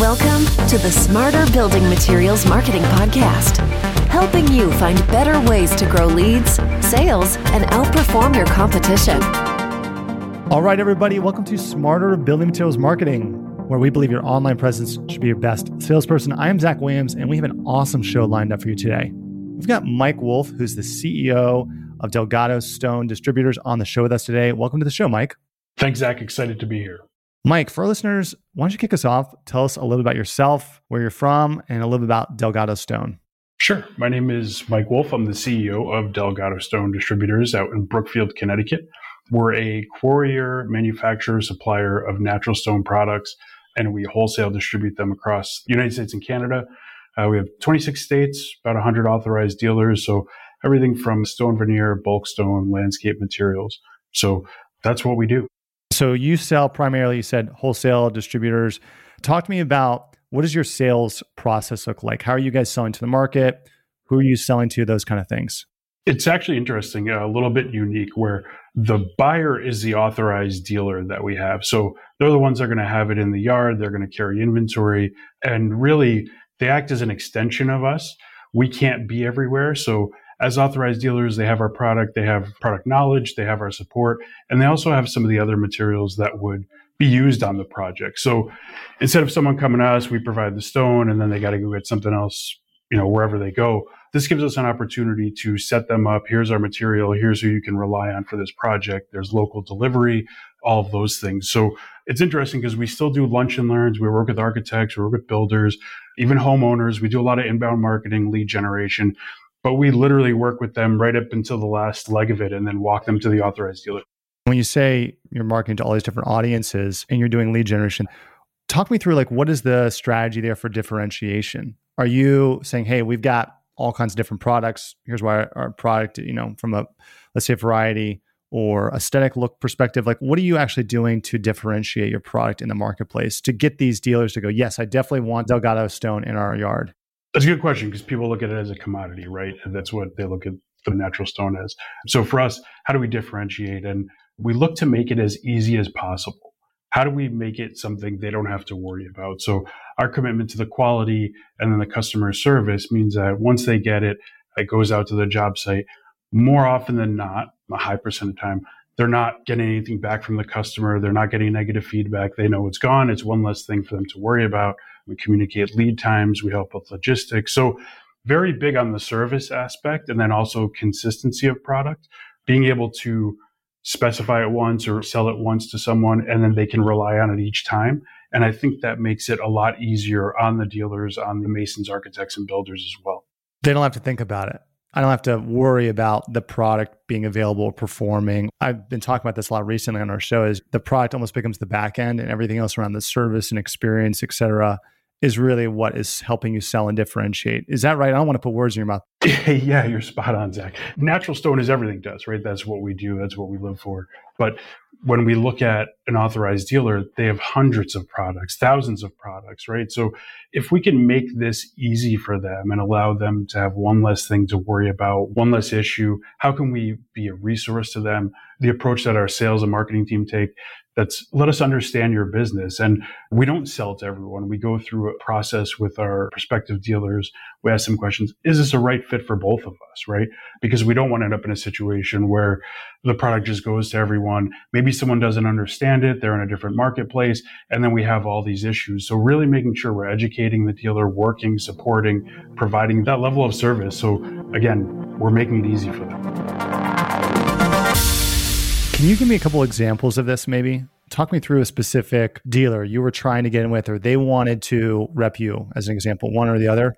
Welcome to the Smarter Building Materials Marketing Podcast, helping you find better ways to grow leads, sales, and outperform your competition. All right, everybody, welcome to Smarter Building Materials Marketing, where we believe your online presence should be your best salesperson. I am Zach Williams, and we have an awesome show lined up for you today. We've got Mike Wolfe, who's the CEO of Delgado Stone Distributors, on the show with us today. Welcome to the show, Mike. Thanks, Zach. Excited to be here. Mike, for our listeners, why don't you kick us off? Tell us a little bit about yourself, where you're from, and a little bit about Delgado Stone. Sure. My name is Mike Wolfe. I'm the CEO of Delgado Stone Distributors out in Brookfield, Connecticut. We're a quarrier, manufacturer, supplier of natural stone products, and we wholesale distribute them across the United States and Canada. Uh, we have 26 states, about 100 authorized dealers. So everything from stone veneer, bulk stone, landscape materials. So that's what we do. So you sell primarily, you said wholesale distributors. Talk to me about what does your sales process look like? How are you guys selling to the market? Who are you selling to? Those kind of things. It's actually interesting, a little bit unique where the buyer is the authorized dealer that we have. So they're the ones that are going to have it in the yard. They're going to carry inventory and really they act as an extension of us. We can't be everywhere. So as authorized dealers, they have our product, they have product knowledge, they have our support, and they also have some of the other materials that would be used on the project. So instead of someone coming to us, we provide the stone and then they got to go get something else, you know, wherever they go. This gives us an opportunity to set them up. Here's our material. Here's who you can rely on for this project. There's local delivery, all of those things. So it's interesting because we still do lunch and learns. We work with architects, we work with builders, even homeowners. We do a lot of inbound marketing, lead generation but we literally work with them right up until the last leg of it and then walk them to the authorized dealer. When you say you're marketing to all these different audiences and you're doing lead generation, talk me through like what is the strategy there for differentiation? Are you saying, hey, we've got all kinds of different products. Here's why our product, you know, from a let's say variety or aesthetic look perspective, like what are you actually doing to differentiate your product in the marketplace to get these dealers to go, yes, I definitely want Delgado Stone in our yard? That's a good question because people look at it as a commodity, right? And that's what they look at the natural stone as. So for us, how do we differentiate? And we look to make it as easy as possible. How do we make it something they don't have to worry about? So our commitment to the quality and then the customer service means that once they get it, it goes out to the job site. More often than not, a high percent of time, they're not getting anything back from the customer. They're not getting negative feedback. They know it's gone. It's one less thing for them to worry about. We communicate lead times. We help with logistics. So very big on the service aspect and then also consistency of product, being able to specify it once or sell it once to someone and then they can rely on it each time. And I think that makes it a lot easier on the dealers, on the masons, architects, and builders as well. They don't have to think about it. I don't have to worry about the product being available or performing. I've been talking about this a lot recently on our show is the product almost becomes the back end and everything else around the service and experience, et cetera, is really what is helping you sell and differentiate. Is that right? I don't want to put words in your mouth. yeah, you're spot on, Zach. Natural stone is everything does, right? That's what we do. That's what we live for. But when we look at an authorized dealer, they have hundreds of products, thousands of products, right? So if we can make this easy for them and allow them to have one less thing to worry about, one less issue, how can we be a resource to them? The approach that our sales and marketing team take that's let us understand your business. And we don't sell to everyone. We go through a process with our prospective dealers. We ask them questions. Is this a right fit for both of us? Right. Because we don't want to end up in a situation where the product just goes to everyone. Maybe someone doesn't understand it. They're in a different marketplace. And then we have all these issues. So really making sure we're educating the dealer, working, supporting, providing that level of service. So again, we're making it easy for them. Can you give me a couple examples of this maybe? Talk me through a specific dealer you were trying to get in with or they wanted to rep you as an example, one or the other.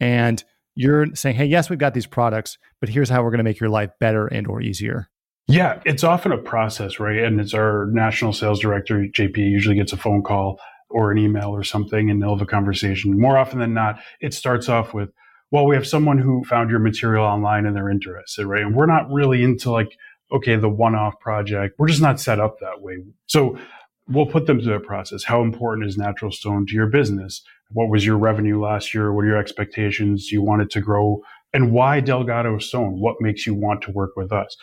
And you're saying, "Hey, yes, we've got these products, but here's how we're going to make your life better and or easier." Yeah, it's often a process, right? And it's our national sales director, JP, usually gets a phone call or an email or something and they'll have a conversation. More often than not, it starts off with, well, we have someone who found your material online and they're interested, right? And we're not really into like okay, the one off project. We're just not set up that way. So we'll put them through that process. How important is natural stone to your business? What was your revenue last year? What are your expectations? Do you want it to grow? And why Delgado Stone? What makes you want to work with us?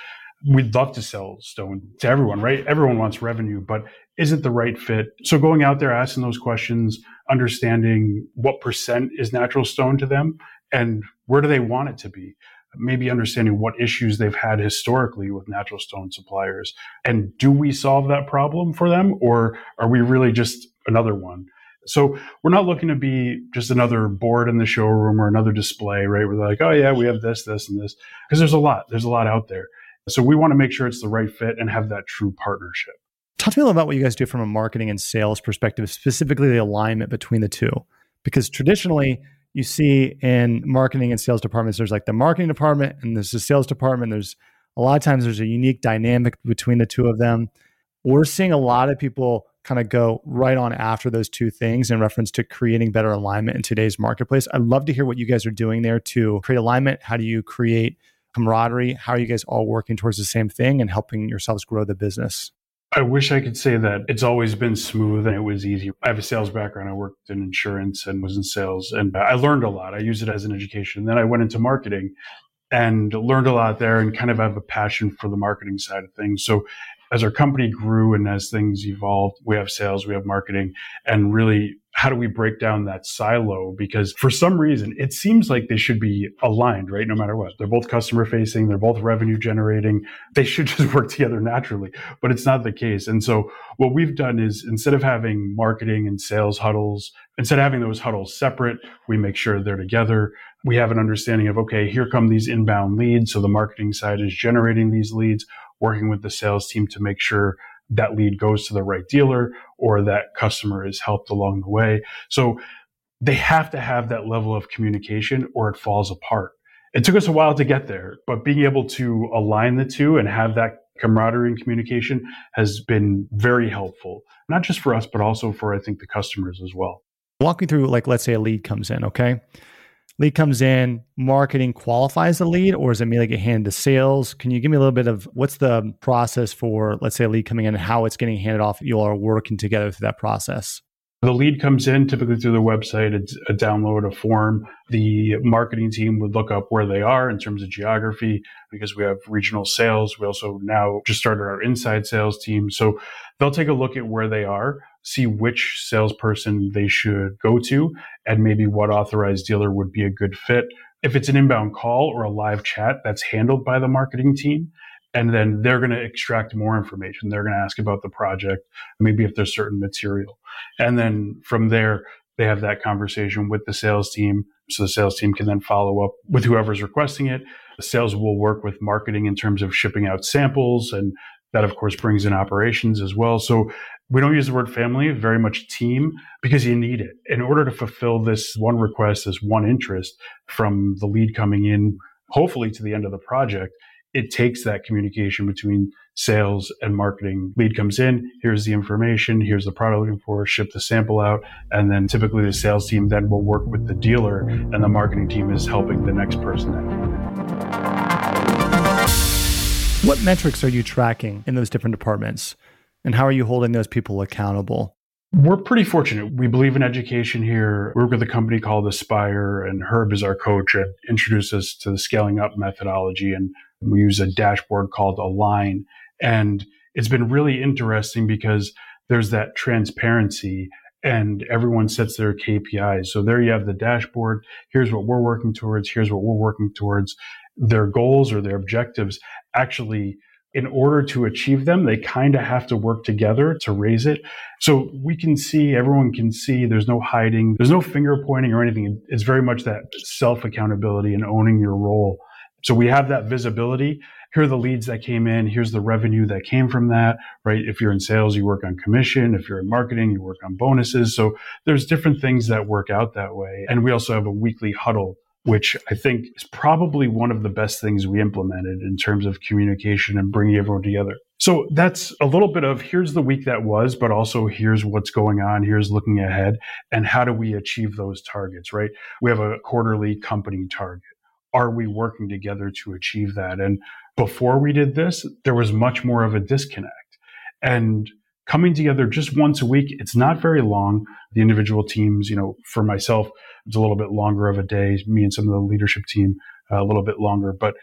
we'd love to sell stone to everyone, right? Everyone wants revenue, but isn't the right fit. So going out there, asking those questions, understanding what percent is natural stone to them and where do they want it to be? Maybe understanding what issues they've had historically with natural stone suppliers. And do we solve that problem for them or are we really just another one? So we're not looking to be just another board in the showroom or another display, right? We're like, oh yeah, we have this, this, and this. Because there's a lot. There's a lot out there. So we want to make sure it's the right fit and have that true partnership. Talk to me a little about what you guys do from a marketing and sales perspective, specifically the alignment between the two. Because traditionally, you see in marketing and sales departments, there's like the marketing department and there's the sales department. There's a lot of times there's a unique dynamic between the two of them. We're seeing a lot of people kind of go right on after those two things in reference to creating better alignment in today's marketplace. I'd love to hear what you guys are doing there to create alignment. How do you create camaraderie? How are you guys all working towards the same thing and helping yourselves grow the business? I wish I could say that it's always been smooth and it was easy. I have a sales background. I worked in insurance and was in sales and I learned a lot. I used it as an education. Then I went into marketing and learned a lot there and kind of have a passion for the marketing side of things. So as our company grew and as things evolved, we have sales, we have marketing, and really how do we break down that silo? Because for some reason, it seems like they should be aligned, right? No matter what. They're both customer facing, they're both revenue generating. They should just work together naturally, but it's not the case. And so what we've done is instead of having marketing and sales huddles, instead of having those huddles separate, we make sure they're together. We have an understanding of, okay, here come these inbound leads. So the marketing side is generating these leads working with the sales team to make sure that lead goes to the right dealer or that customer is helped along the way. So they have to have that level of communication or it falls apart. It took us a while to get there, but being able to align the two and have that camaraderie and communication has been very helpful, not just for us, but also for, I think, the customers as well. Walk me through, like, let's say a lead comes in, okay? Lead comes in, marketing qualifies the lead, or is it me like a hand to sales? Can you give me a little bit of what's the process for, let's say, a lead coming in and how it's getting handed off? You all are working together through that process. The lead comes in typically through the website, it's a download a form. The marketing team would look up where they are in terms of geography because we have regional sales. We also now just started our inside sales team. So they'll take a look at where they are see which salesperson they should go to and maybe what authorized dealer would be a good fit. If it's an inbound call or a live chat, that's handled by the marketing team. And then they're going to extract more information. They're going to ask about the project, maybe if there's certain material. And then from there, they have that conversation with the sales team. So the sales team can then follow up with whoever's requesting it. The sales will work with marketing in terms of shipping out samples and that of course brings in operations as well. So we don't use the word family, very much team, because you need it. In order to fulfill this one request, this one interest from the lead coming in, hopefully to the end of the project, it takes that communication between sales and marketing. Lead comes in, here's the information, here's the product looking for, ship the sample out, and then typically the sales team then will work with the dealer and the marketing team is helping the next person What metrics are you tracking in those different departments? And how are you holding those people accountable? We're pretty fortunate. We believe in education here. We work with a company called Aspire, and Herb is our coach and introduced us to the scaling up methodology. And we use a dashboard called Align. And it's been really interesting because there's that transparency and everyone sets their KPIs. So there you have the dashboard. Here's what we're working towards. Here's what we're working towards. Their goals or their objectives actually in order to achieve them, they kind of have to work together to raise it. So we can see, everyone can see, there's no hiding, there's no finger pointing or anything. It's very much that self accountability and owning your role. So we have that visibility. Here are the leads that came in. Here's the revenue that came from that, right? If you're in sales, you work on commission. If you're in marketing, you work on bonuses. So there's different things that work out that way. And we also have a weekly huddle which I think is probably one of the best things we implemented in terms of communication and bringing everyone together. So that's a little bit of here's the week that was, but also here's what's going on. Here's looking ahead and how do we achieve those targets, right? We have a quarterly company target. Are we working together to achieve that? And before we did this, there was much more of a disconnect. And coming together just once a week, it's not very long. The individual teams, you know, for myself, it's a little bit longer of a day. Me and some of the leadership team, uh, a little bit longer. But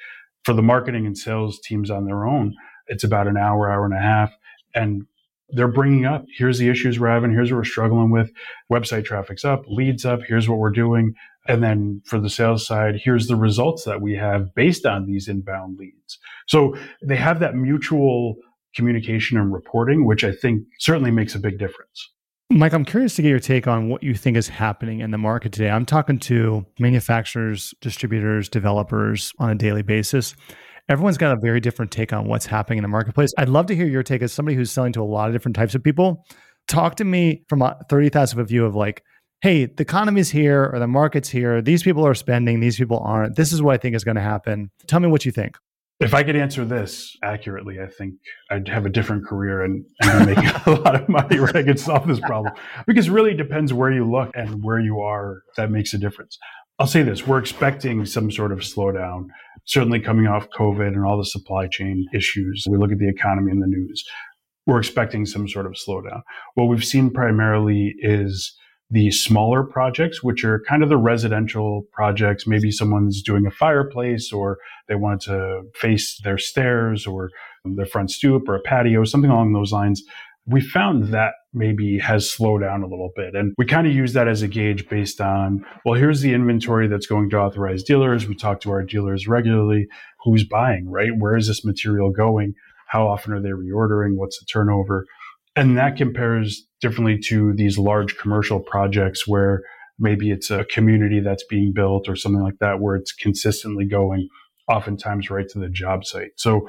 For the marketing and sales teams on their own, it's about an hour, hour and a half. And they're bringing up here's the issues we're having, here's what we're struggling with. Website traffic's up, leads up, here's what we're doing. And then for the sales side, here's the results that we have based on these inbound leads. So they have that mutual communication and reporting, which I think certainly makes a big difference. Mike, I'm curious to get your take on what you think is happening in the market today. I'm talking to manufacturers, distributors, developers on a daily basis. Everyone's got a very different take on what's happening in the marketplace. I'd love to hear your take as somebody who's selling to a lot of different types of people. Talk to me from a 30,000 foot view of like, hey, the economy's here or the market's here. These people are spending, these people aren't. This is what I think is going to happen. Tell me what you think. If I could answer this accurately, I think I'd have a different career and, and make a lot of money where I could solve this problem. Because it really depends where you look and where you are. That makes a difference. I'll say this we're expecting some sort of slowdown, certainly coming off COVID and all the supply chain issues. We look at the economy in the news. We're expecting some sort of slowdown. What we've seen primarily is the smaller projects, which are kind of the residential projects. Maybe someone's doing a fireplace or they want to face their stairs or their front stoop or a patio, something along those lines. We found that maybe has slowed down a little bit. And we kind of use that as a gauge based on, well, here's the inventory that's going to authorized dealers. We talk to our dealers regularly. Who's buying, right? Where is this material going? How often are they reordering? What's the turnover? And that compares differently to these large commercial projects where maybe it's a community that's being built or something like that, where it's consistently going oftentimes right to the job site. So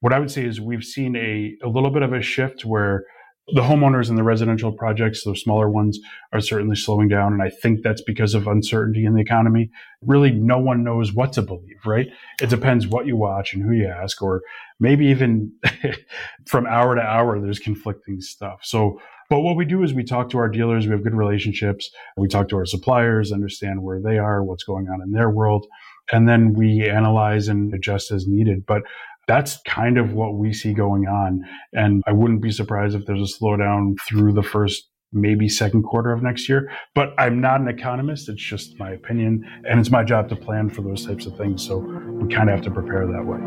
what I would say is we've seen a, a little bit of a shift where the homeowners in the residential projects, those smaller ones, are certainly slowing down. And I think that's because of uncertainty in the economy. Really, no one knows what to believe, right? It depends what you watch and who you ask, or maybe even from hour to hour, there's conflicting stuff. So, but what we do is we talk to our dealers. We have good relationships. We talk to our suppliers, understand where they are, what's going on in their world. And then we analyze and adjust as needed. But that's kind of what we see going on. And I wouldn't be surprised if there's a slowdown through the first maybe second quarter of next year. But I'm not an economist. It's just my opinion. And it's my job to plan for those types of things. So we kind of have to prepare that way.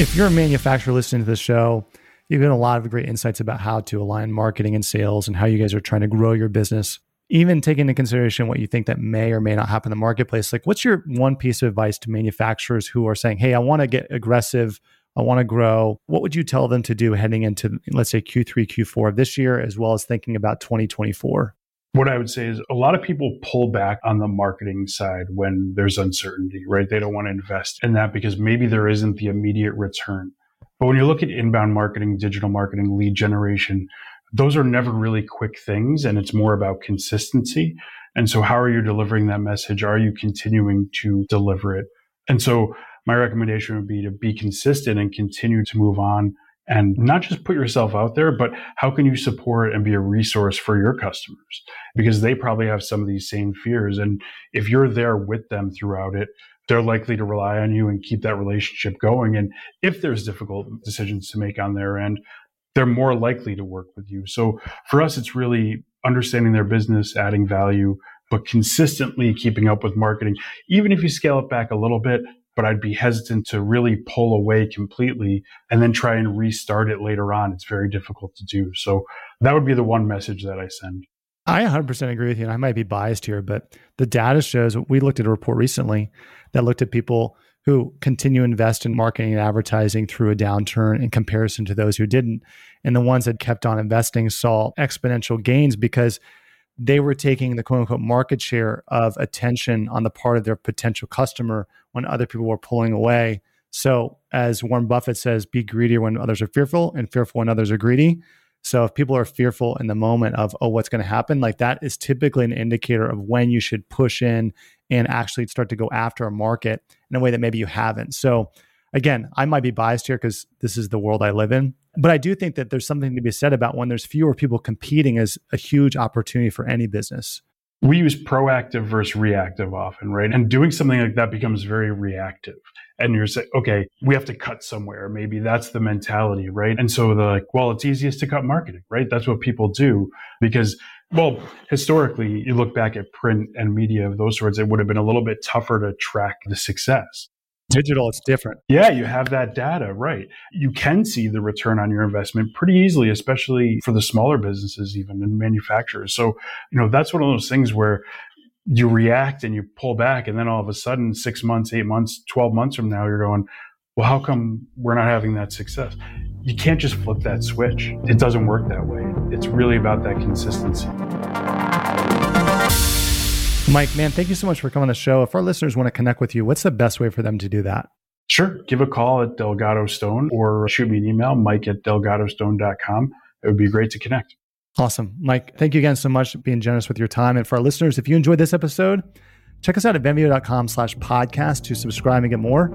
If you're a manufacturer listening to this show, you've got a lot of great insights about how to align marketing and sales and how you guys are trying to grow your business even taking into consideration what you think that may or may not happen in the marketplace, like what's your one piece of advice to manufacturers who are saying, Hey, I want to get aggressive, I want to grow. What would you tell them to do heading into, let's say, Q3, Q4 of this year, as well as thinking about 2024? What I would say is a lot of people pull back on the marketing side when there's uncertainty, right? They don't want to invest in that because maybe there isn't the immediate return. But when you look at inbound marketing, digital marketing, lead generation, those are never really quick things and it's more about consistency. And so how are you delivering that message? Are you continuing to deliver it? And so my recommendation would be to be consistent and continue to move on and not just put yourself out there, but how can you support and be a resource for your customers? Because they probably have some of these same fears. And if you're there with them throughout it, they're likely to rely on you and keep that relationship going. And if there's difficult decisions to make on their end, they're more likely to work with you. So for us, it's really understanding their business, adding value, but consistently keeping up with marketing. Even if you scale it back a little bit, but I'd be hesitant to really pull away completely and then try and restart it later on. It's very difficult to do. So that would be the one message that I send. I 100% agree with you. And I might be biased here, but the data shows we looked at a report recently that looked at people who continue to invest in marketing and advertising through a downturn in comparison to those who didn't. And the ones that kept on investing saw exponential gains because they were taking the quote unquote market share of attention on the part of their potential customer when other people were pulling away. So, as Warren Buffett says, be greedy when others are fearful and fearful when others are greedy. So, if people are fearful in the moment of, oh, what's going to happen, like that is typically an indicator of when you should push in and actually start to go after a market in a way that maybe you haven't. So, again, I might be biased here because this is the world I live in. But I do think that there's something to be said about when there's fewer people competing is a huge opportunity for any business. We use proactive versus reactive often, right? And doing something like that becomes very reactive. And you're saying, okay, we have to cut somewhere. Maybe that's the mentality, right? And so they're like, well, it's easiest to cut marketing, right? That's what people do because Well, historically, you look back at print and media of those sorts, it would have been a little bit tougher to track the success. Digital, it's different. Yeah, you have that data, right? You can see the return on your investment pretty easily, especially for the smaller businesses, even and manufacturers. So, you know, that's one of those things where you react and you pull back, and then all of a sudden, six months, eight months, 12 months from now, you're going, well, how come we're not having that success? You can't just flip that switch. It doesn't work that way. It's really about that consistency. Mike, man, thank you so much for coming on the show. If our listeners want to connect with you, what's the best way for them to do that? Sure. Give a call at Delgado Stone or shoot me an email, mike at delgadostone.com. It would be great to connect. Awesome. Mike, thank you again so much for being generous with your time. And for our listeners, if you enjoyed this episode, check us out at venveo.com slash podcast to subscribe and get more.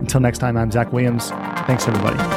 Until next time, I'm Zach Williams. Thanks, everybody.